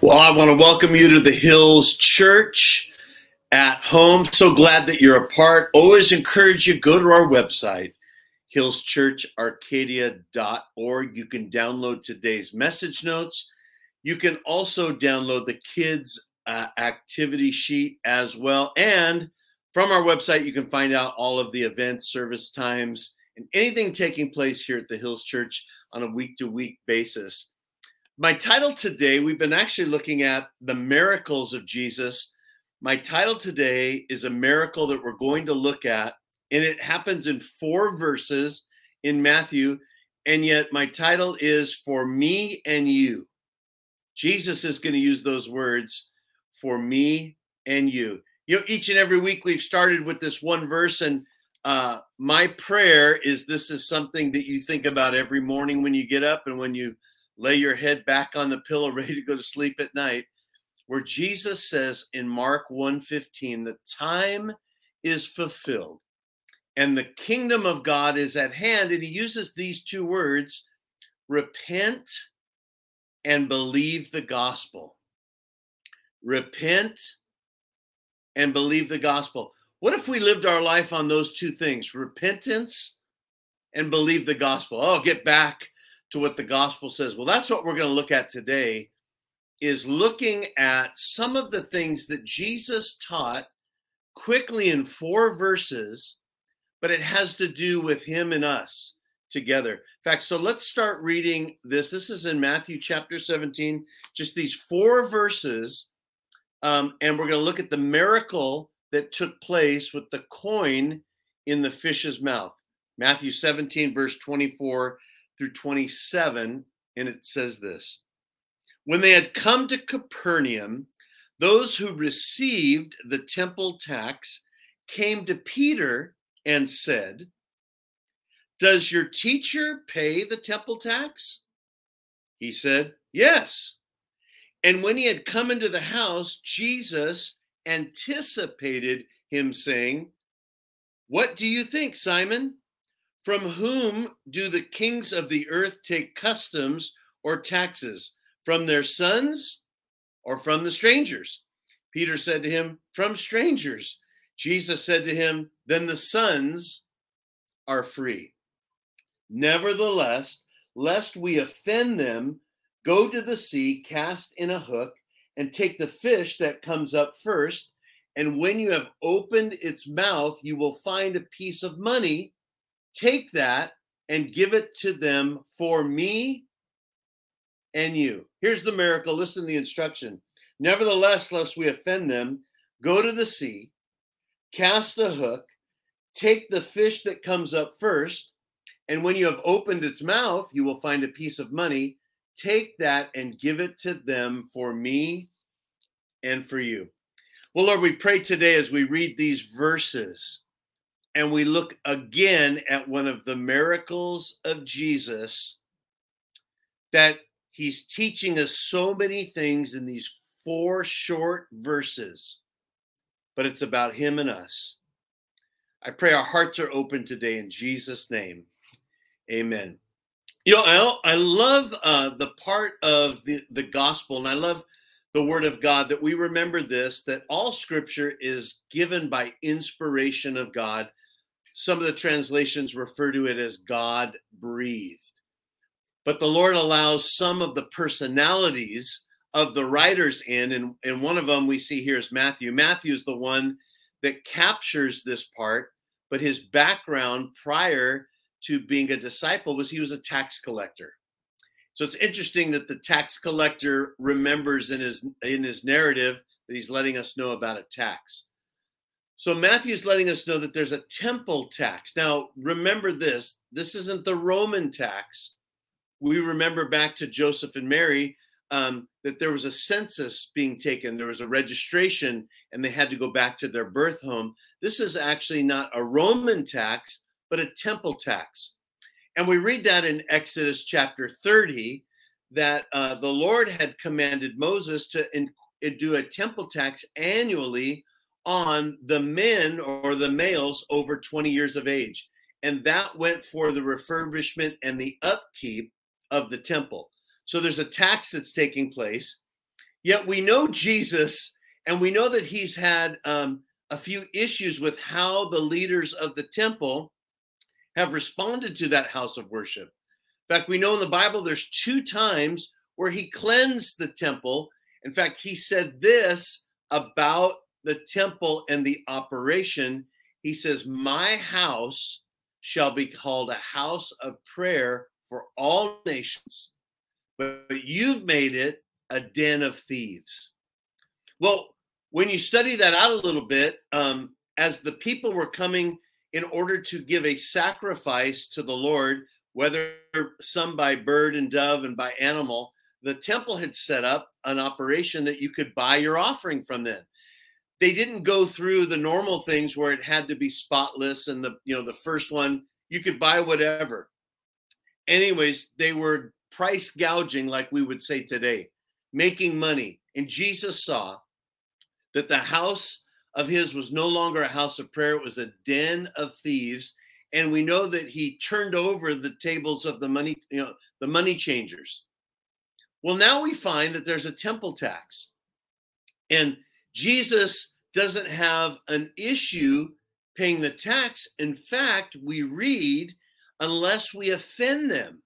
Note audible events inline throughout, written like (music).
Well, I want to welcome you to the Hills Church at home. So glad that you're a part. Always encourage you go to our website, hillschurcharcadia.org. You can download today's message notes. You can also download the kids uh, activity sheet as well. And from our website, you can find out all of the events, service times, and anything taking place here at the Hills Church on a week to week basis. My title today, we've been actually looking at the miracles of Jesus. My title today is a miracle that we're going to look at, and it happens in four verses in Matthew. And yet, my title is For Me and You. Jesus is going to use those words for me and you. You know, each and every week we've started with this one verse, and uh, my prayer is this is something that you think about every morning when you get up and when you lay your head back on the pillow (laughs) ready to go to sleep at night where Jesus says in Mark 1:15 the time is fulfilled and the kingdom of God is at hand. And he uses these two words repent and believe the gospel. Repent and believe the gospel. What if we lived our life on those two things repentance and believe the gospel? Oh get back to what the gospel says. Well, that's what we're going to look at today is looking at some of the things that Jesus taught quickly in four verses, but it has to do with him and us together. In fact, so let's start reading this. This is in Matthew chapter 17, just these four verses. Um, and we're going to look at the miracle that took place with the coin in the fish's mouth. Matthew 17, verse 24 through 27, and it says this When they had come to Capernaum, those who received the temple tax came to Peter and said, Does your teacher pay the temple tax? He said, Yes. And when he had come into the house, Jesus anticipated him, saying, What do you think, Simon? From whom do the kings of the earth take customs or taxes? From their sons or from the strangers? Peter said to him, From strangers. Jesus said to him, Then the sons are free. Nevertheless, lest we offend them, go to the sea, cast in a hook, and take the fish that comes up first. And when you have opened its mouth, you will find a piece of money Take that and give it to them for me and you. Here's the miracle. Listen to the instruction. Nevertheless, lest we offend them, go to the sea, cast the hook, take the fish that comes up first, and when you have opened its mouth, you will find a piece of money. Take that and give it to them for me and for you. Well, Lord, we pray today as we read these verses and we look again at one of the miracles of Jesus that he's teaching us so many things in these four short verses, but it's about him and us. I pray our hearts are open today in Jesus' name. Amen. You know, I, I love uh, the part of the, the gospel, and I love the word of God that we remember this that all scripture is given by inspiration of God some of the translations refer to it as God breathed. But the Lord allows some of the personalities of the writers in, and, and one of them we see here is Matthew. Matthew is the one that captures this part, but his background prior to being a disciple was he was a tax collector. So it's interesting that the tax collector remembers in his in his narrative that he's letting us know about a tax. So Matthew's letting us know that there's a temple tax. Now, remember this this isn't the Roman tax. We remember back to Joseph and Mary um, that there was a census being taken, there was a registration, and they had to go back to their birth home. This is actually not a Roman tax, but a temple tax. And we read that in Exodus chapter 30 that uh, the Lord had commanded Moses to in, do a temple tax annually on the men or the males over 20 years of age. And that went for the refurbishment and the upkeep of the temple. So there's a tax that's taking place. Yet we know Jesus, and we know that he's had um, a few issues with how the leaders of the temple have responded to that house of worship. In fact, we know in the Bible there's two times where he cleansed the temple. In fact, he said this about the temple and the operation. He says, My house shall be called a house of prayer for all nations, but you've made it a den of thieves. Well, when you study that out a little bit, um, as the people were coming in order to give a sacrifice to the Lord, whether some by bird and dove and by animal, the temple had set up an operation that you could buy your offering from then. They didn't go through the normal things where it had to be spotless and the you know the first one you could buy whatever. Anyways, they were price gouging like we would say today, making money. And Jesus saw that the house of his was no longer a house of prayer, it was a den of thieves. And we know that he turned over the tables of the money, you know, the money changers. Well, now we find that there's a temple tax. And Jesus doesn't have an issue paying the tax. In fact, we read, unless we offend them.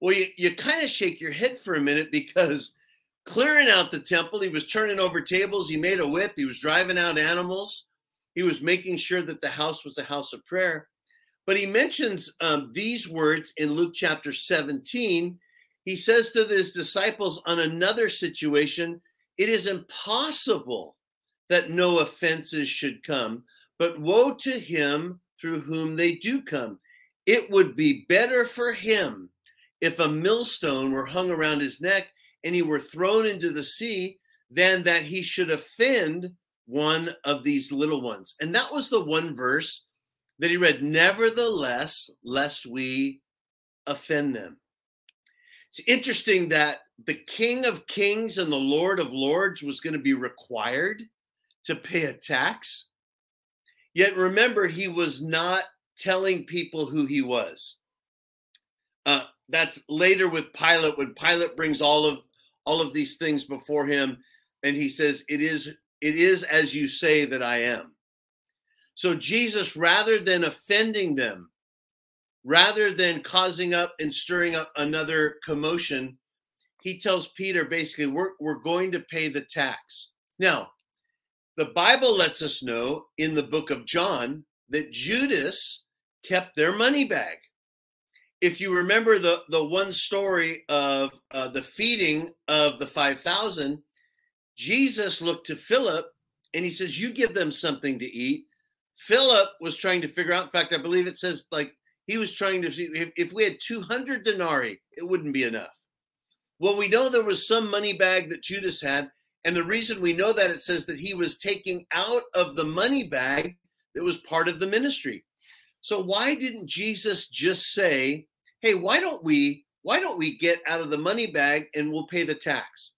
Well, you, you kind of shake your head for a minute because clearing out the temple. He was turning over tables. He made a whip. He was driving out animals. He was making sure that the house was a house of prayer. But he mentions um, these words in Luke chapter 17. He says to his disciples on another situation, It is impossible that no offenses should come, but woe to him through whom they do come. It would be better for him if a millstone were hung around his neck and he were thrown into the sea, than that he should offend one of these little ones. And that was the one verse that he read, nevertheless, lest we offend them. It's interesting that the King of Kings and the Lord of Lords was going to be required to pay a tax. Yet remember, he was not telling people who he was. Uh, that's later with Pilate when Pilate brings all of all of these things before him and he says it is it is as you say that I am. So Jesus rather than offending them rather than causing up and stirring up another commotion he tells Peter basically we're we're going to pay the tax. Now, the Bible lets us know in the book of John that Judas kept their money bag if you remember the the one story of uh, the feeding of the 5000 jesus looked to philip and he says you give them something to eat philip was trying to figure out in fact i believe it says like he was trying to see if, if we had 200 denarii it wouldn't be enough well we know there was some money bag that judas had and the reason we know that it says that he was taking out of the money bag that was part of the ministry so why didn't Jesus just say, "Hey, why don't we why don't we get out of the money bag and we'll pay the tax?"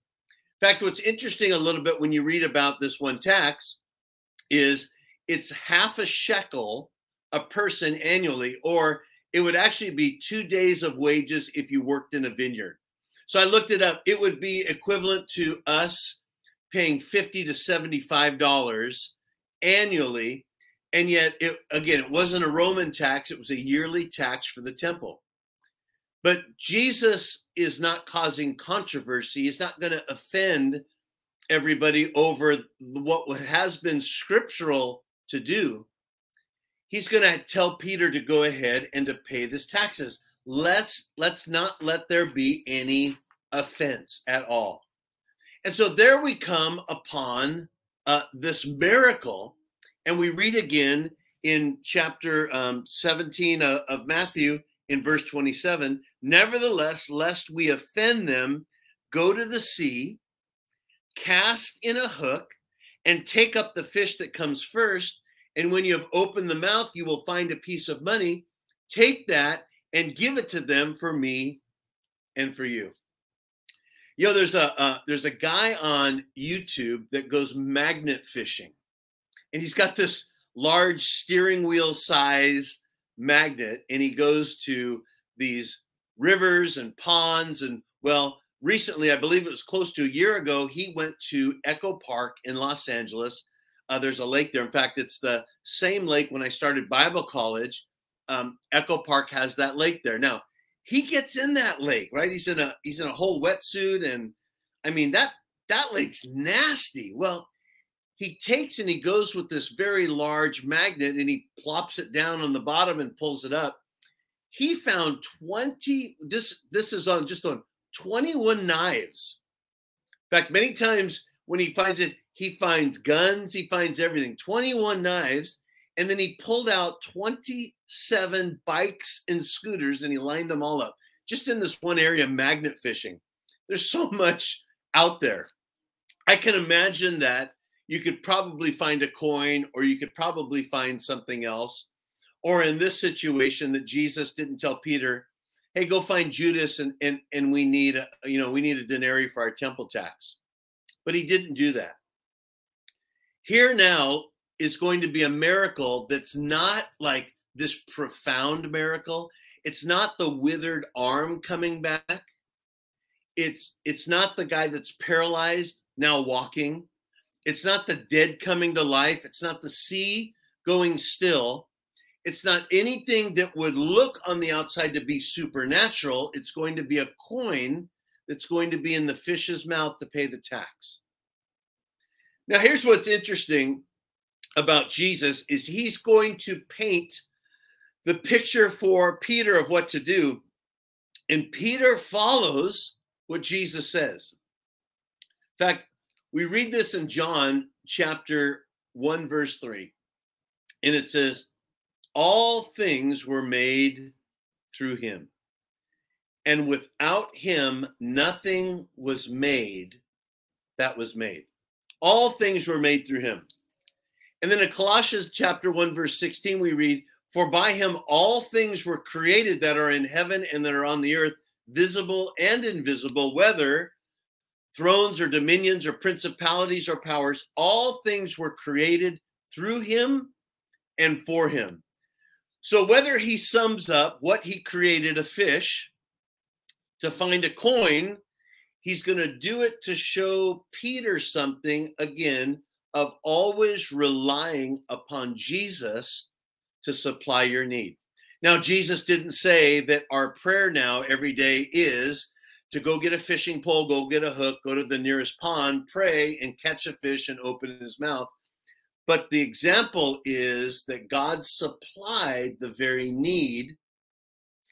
In fact, what's interesting a little bit when you read about this one tax is it's half a shekel a person annually or it would actually be 2 days of wages if you worked in a vineyard. So I looked it up. It would be equivalent to us paying 50 to 75 dollars annually. And yet it again it wasn't a roman tax. It was a yearly tax for the temple. But jesus is not causing controversy. He's not going to offend everybody over what has been scriptural to do he's going to tell peter to go ahead and to pay this taxes let's let's not let there be any offense at all and so there we come upon uh, this miracle and we read again in chapter um, 17 of, of Matthew in verse 27 Nevertheless, lest we offend them, go to the sea, cast in a hook, and take up the fish that comes first. And when you have opened the mouth, you will find a piece of money. Take that and give it to them for me and for you. You know, there's a uh, there's a guy on YouTube that goes magnet fishing, and he's got this large steering wheel size magnet and he goes to these rivers and ponds and well recently, I believe it was close to a year ago, he went to Echo Park in Los Angeles. Uh, there's a lake there. In fact, it's the same lake when I started Bible college. Um, Echo Park has that lake there. Now he gets in that lake, right? He's in a he's in a whole wetsuit, and I mean that that lake's nasty. Well, he takes and he goes with this very large magnet and he plops it down on the bottom and pulls it up. He found 20 this this is on just on 21 knives. In fact, many times when he finds it, he finds guns, he finds everything. 21 knives. And then he pulled out 27 bikes and scooters and he lined them all up just in this one area, magnet fishing. There's so (laughs) much out there. I can imagine that you could probably find a coin or you could probably find something else. Or in this situation, that Jesus didn't tell Peter, hey, go find Judas and and and we need a, you know we need a denarii for our temple tax. But he didn't do that. Here now is going to be a miracle that's not like this profound miracle. It's not the withered arm coming back. It's it's not the guy that's paralyzed now walking. It's not the dead coming to life. It's not the sea going still. It's not anything that would look on the outside to be supernatural. It's going to be a coin that's going to be in the fish's mouth to pay the tax. Now, here's what's interesting about Jesus is he's going to paint the picture for Peter of what to do. And Peter follows what Jesus says. In fact, we read this in John chapter 1, verse 3. And it says, All things were made through him. And without him, nothing was made that was made. All things were made through him. And then in Colossians chapter 1, verse 16, we read, For by him all things were created that are in heaven and that are on the earth, visible and invisible, whether thrones or dominions or principalities or powers, all things were created through him and for him. So, whether he sums up what he created a fish to find a coin, he's going to do it to show Peter something again of always relying upon Jesus to supply your need. Now, Jesus didn't say that our prayer now every day is to go get a fishing pole, go get a hook, go to the nearest pond, pray, and catch a fish and open his mouth. But the example is that God supplied the very need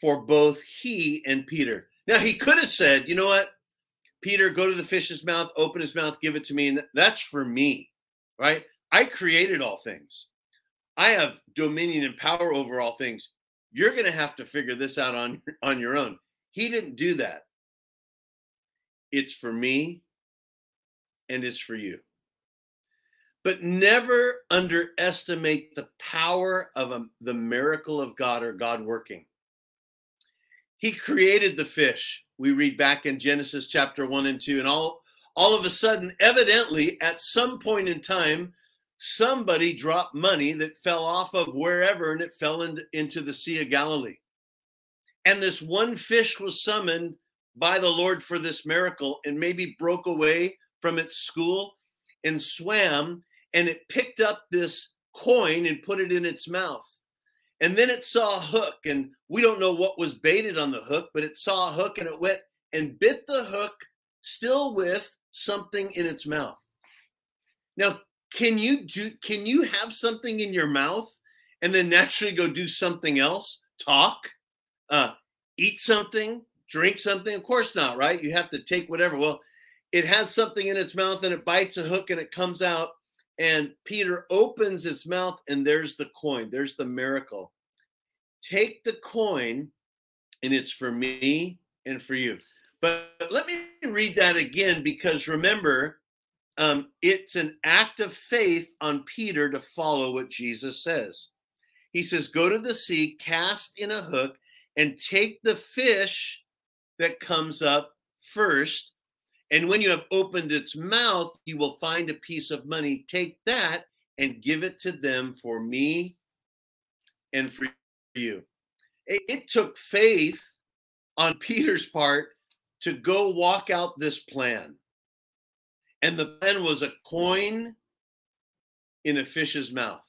for both he and Peter. Now, he could have said, you know what? Peter, go to the fish's mouth, open his mouth, give it to me. And that's for me, right? I created all things. I have dominion and power over all things. You're going to have to figure this out on, (laughs) on your own. He didn't do that. It's for me and it's for you. But never underestimate the power of a, the miracle of God or God working. He created the fish. We read back in Genesis chapter 1 and 2 and all all of a sudden evidently at some point in time somebody dropped money that fell off of wherever and it fell in, into the Sea of Galilee. And this one fish was summoned by the Lord for this miracle and maybe broke away from its school and swam and it picked up this coin and put it in its mouth. And then it saw a hook, and we don't know what was baited on the hook, but it saw a hook and it went and bit the hook, still with something in its mouth. Now, can you do can you have something in your mouth and then naturally go do something else? Talk, uh, eat something, drink something? Of course not, right? You have to take whatever. Well, it has something in its mouth and it bites a hook and it comes out. And Peter opens its mouth and there's the coin. There's the miracle. Take the coin and it's for me and for you. But let me read that again because remember, um, it's an act of faith on Peter to follow what Jesus says. He says, Go to the sea, cast in a hook, and take the fish that comes up first. And when you have opened its mouth, you will find a piece of money. Take that and give it to them for me and for you. It, took faith on (laughs) Peter's part to go walk out this plan. And the plan was a coin in a fish's mouth.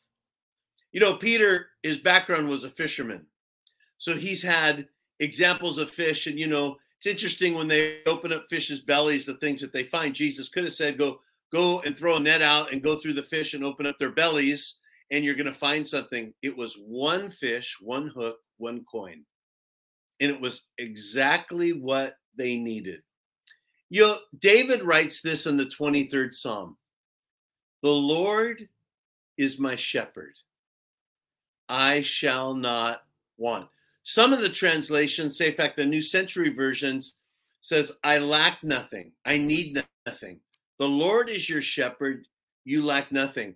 You know, Peter, his background was a fisherman. So he's had examples of fish. And, you know, it's interesting when they open up fish's bellies, the things that they find. Jesus could have said, go, go and throw a net out and go through the fish and open up their bellies, and you're going to find something. It was one fish, one hook, one coin. And it was exactly what they needed. You know, David writes this in the 23rd Psalm The Lord is my shepherd. I shall not want. Some of the translations say, in fact, the New Century Versions says, I lack nothing. I need nothing. The Lord is your shepherd. You lack nothing.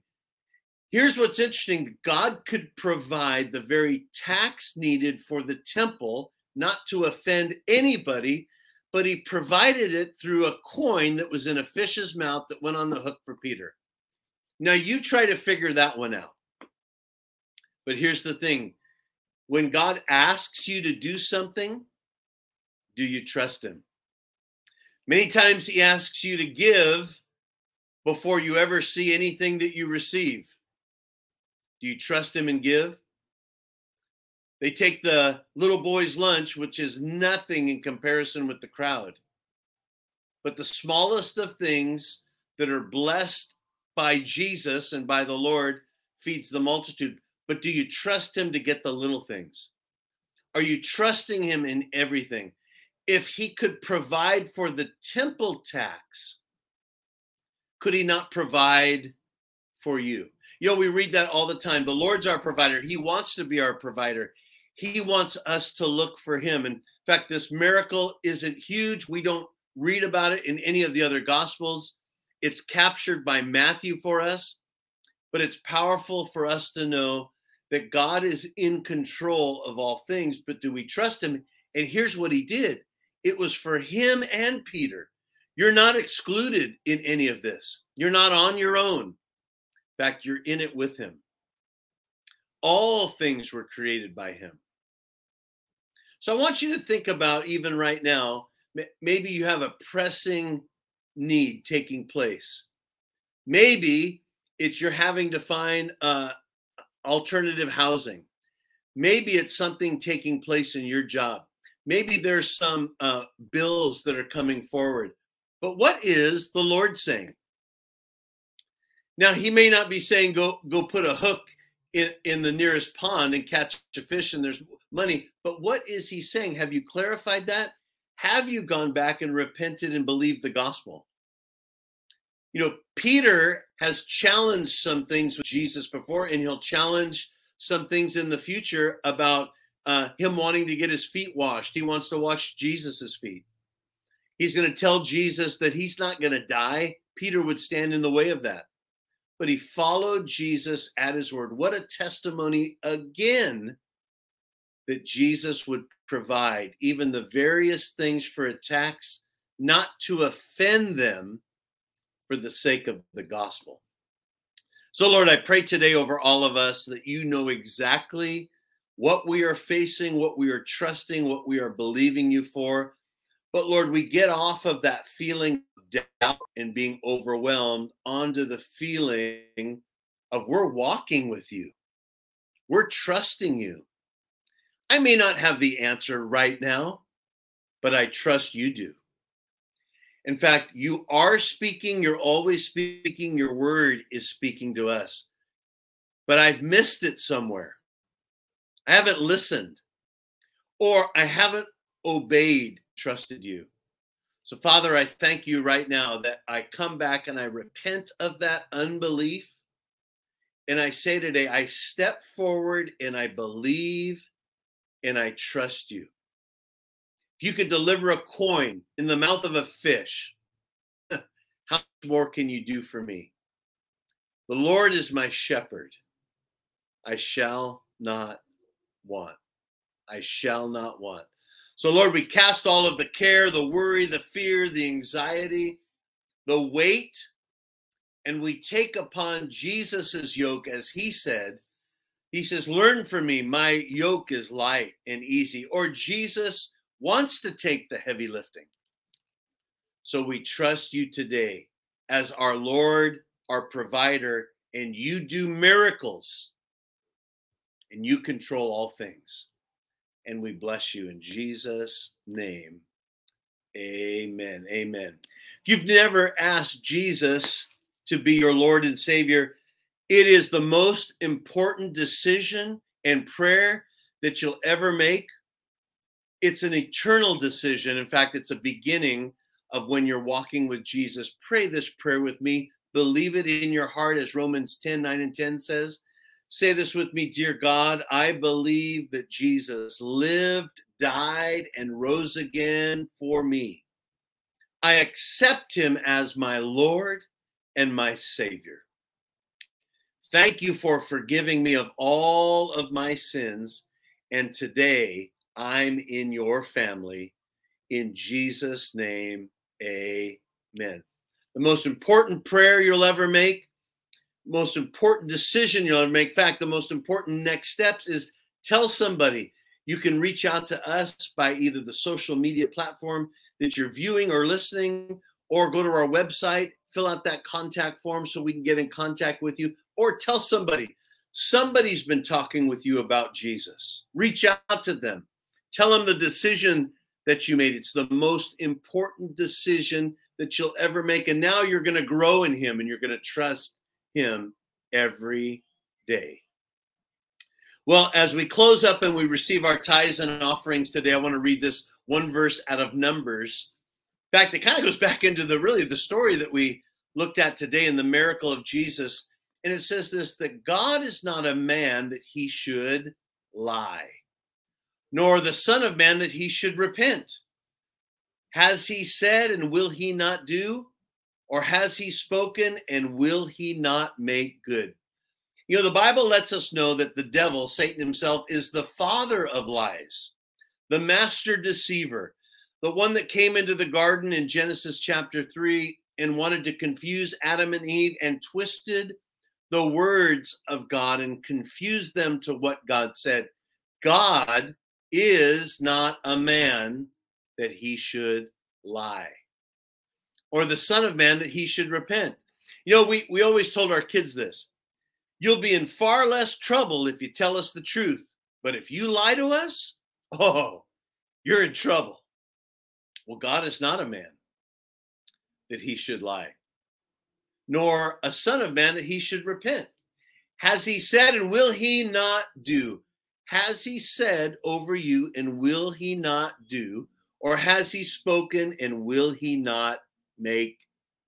Here's what's interesting God could provide the very tax needed for the temple, not to offend anybody, but he provided it through a coin that was in a fish's mouth that went on the hook for Peter. Now you try to figure that one out. But here's the thing when God asks you to do something, do you trust him? Many times he asks you to give before you ever see anything that you receive. Do you trust him and give? They take the little boy's lunch, which is nothing in comparison with the crowd. But the smallest of things that are blessed by Jesus and by the Lord feeds the multitude. But do you trust him to get the little things? Are you trusting him in everything? If he could provide for the temple tax, could he not provide for you? You know, we read that all the time. The Lord's our provider. He wants to be our provider. He wants us to look for him. In fact, this miracle isn't huge. We don't read about it in any of the other gospels. It's captured by Matthew for us, but it's powerful for us to know that God is in control of all things. But do we trust him? And here's what he did it was for him and Peter. You're not excluded in any of this, you're not on your own. In fact, you're in it with him. All things were created by him. So I want you to think about, even right now, maybe you have a pressing need taking place. Maybe it's you're having to find uh, alternative housing. Maybe it's something taking place in your job. Maybe there's some uh, bills that are coming forward. But what is the Lord saying? Now he may not be saying go go put a hook in, in the nearest pond and catch a fish and there's money. But what is he saying? Have you clarified that? Have you gone back and repented and believed the gospel? You know, Peter has challenged some things with Jesus before, and he'll challenge some things in the future about uh, him wanting to get his feet washed. He wants to wash Jesus's feet. He's going to tell Jesus that he's not going to die. Peter would stand in the way of that but he followed Jesus at his word. What a testimony again that Jesus would provide even the various things for attacks, not to offend them for the sake of the gospel. So, Lord, I pray today over all of us that you know exactly what we are facing, what we are trusting, what we are believing you for. But, Lord, we get off of that feeling of doubt and being overwhelmed onto the feeling of we're walking with you. We're trusting you. I may not have the answer right now, but I trust you do. In fact, you are speaking, you're always speaking, your word is speaking to us. But I've missed it somewhere. I haven't listened, or I haven't obeyed, trusted you. So, Father, I thank you right now that I come back and I repent of that unbelief. And I say today, I step forward and I believe and I trust you. You could deliver a coin in the mouth of a fish, (laughs) how much more can you do for me? The Lord is my shepherd. I shall not want. I shall not want. So, Lord, we cast all of the care, the worry, the fear, the anxiety, the weight, and we take upon Jesus's yoke, as he said. He says, Learn from me, my yoke is light and easy. Or Jesus wants to take the heavy lifting. So we trust you today as our Lord, our provider, and you do miracles and you control all things. And we bless you in Jesus' name. Amen. Amen. If you've never asked Jesus to be your Lord and Savior, it is the most important decision and prayer that you'll ever make. It's an eternal decision. In fact, it's a beginning of when you're walking with Jesus. Pray this prayer with me. Believe it in your heart, as Romans 10 9 and 10 says. Say this with me, dear God. I believe that Jesus lived, died, and rose again for me. I accept him as my Lord and my Savior. Thank you for forgiving me of all of my sins. And today I'm in your family. In Jesus' name, amen. The most important prayer you'll ever make, most important decision you'll ever make, in fact, the most important next steps is tell somebody. You can reach out to us by either the social media platform that you're viewing or listening, or go to our website, fill out that contact form so we can get in contact with you, or tell somebody. Somebody's been talking with you about Jesus. Reach out to them. Tell them the decision that you made. It's the most important decision that you'll ever make. And now you're going to grow in Him and you're going to trust Him every day. Well, as we close up and we receive our tithes and offerings today, I want to read this one verse out of Numbers. In fact, it kind of goes back into the really the story that we looked at today in the miracle of Jesus. And it says this that God is not a man that he should lie, nor the Son of Man that he should repent. Has he said and will he not do? Or has he spoken and will he not make good? You know, the Bible lets us know that the devil, Satan himself, is the father of lies the master deceiver, the one that came into the garden in Genesis chapter 3 and wanted to confuse Adam and Eve and twisted the words of God and confused them to what God said. God is not a man that he should lie, or the Son of Man that he should repent. You know, we, we always told our kids this you'll be in far less trouble if you tell us the truth, but if you lie to us, oh, you're in trouble. Well, God is not a man that he should lie, nor a son of man that he should repent. Has he said, and will he not do? Has he said over you, and will he not do? Or has he spoken, and will he not make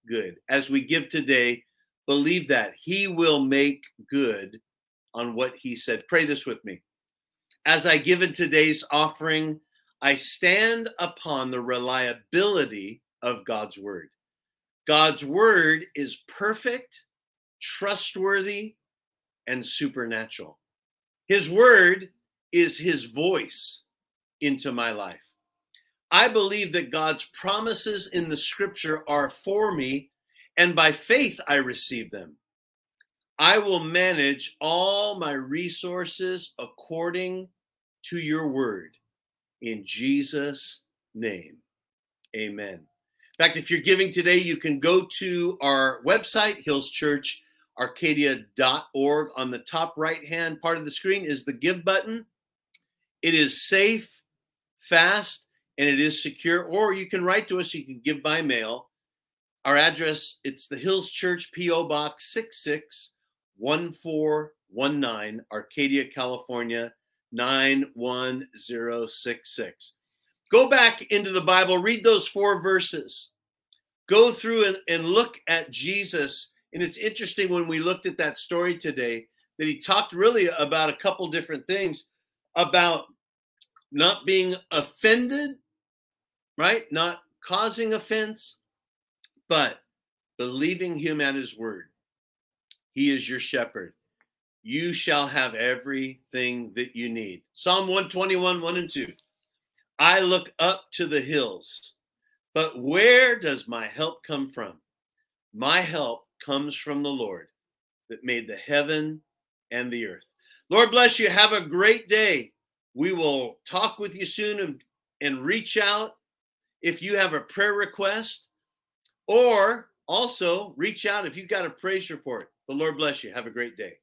good? As we give today, believe that he will make good on what he said. Pray this with me. As I give in today's offering, I stand upon the reliability of God's word. God's word is perfect, trustworthy, and supernatural. His word is his voice into my life. I believe that God's promises in the scripture are for me, and by faith I receive them. I will manage all my resources according to your word. In Jesus' name, amen. In fact, if you're giving today, you can go to our website, hillschurcharcadia.org. On the top right hand part of the screen is the give button. It is safe, fast, and it is secure. Or you can write to us, you can give by mail. Our address, it's the Hills Church, P.O. Box 661419, Arcadia, California 91066. Go back into the Bible, read those four verses. Go through and, and look at Jesus. And it's interesting when we looked at that story today that he talked really about a couple different things about not being offended, right? Not causing offense, but believing him at his word. He is your shepherd you shall have everything that you need. Psalm 121, 1 and 2. I look up to the hills, but where does my help come from? My help comes from the Lord that made the heaven and the earth. Lord bless you. Have a great day. We will talk with you soon and, and reach out. If you have a prayer request, Or also reach out if you've got a praise report. The Lord bless you. Have a great day.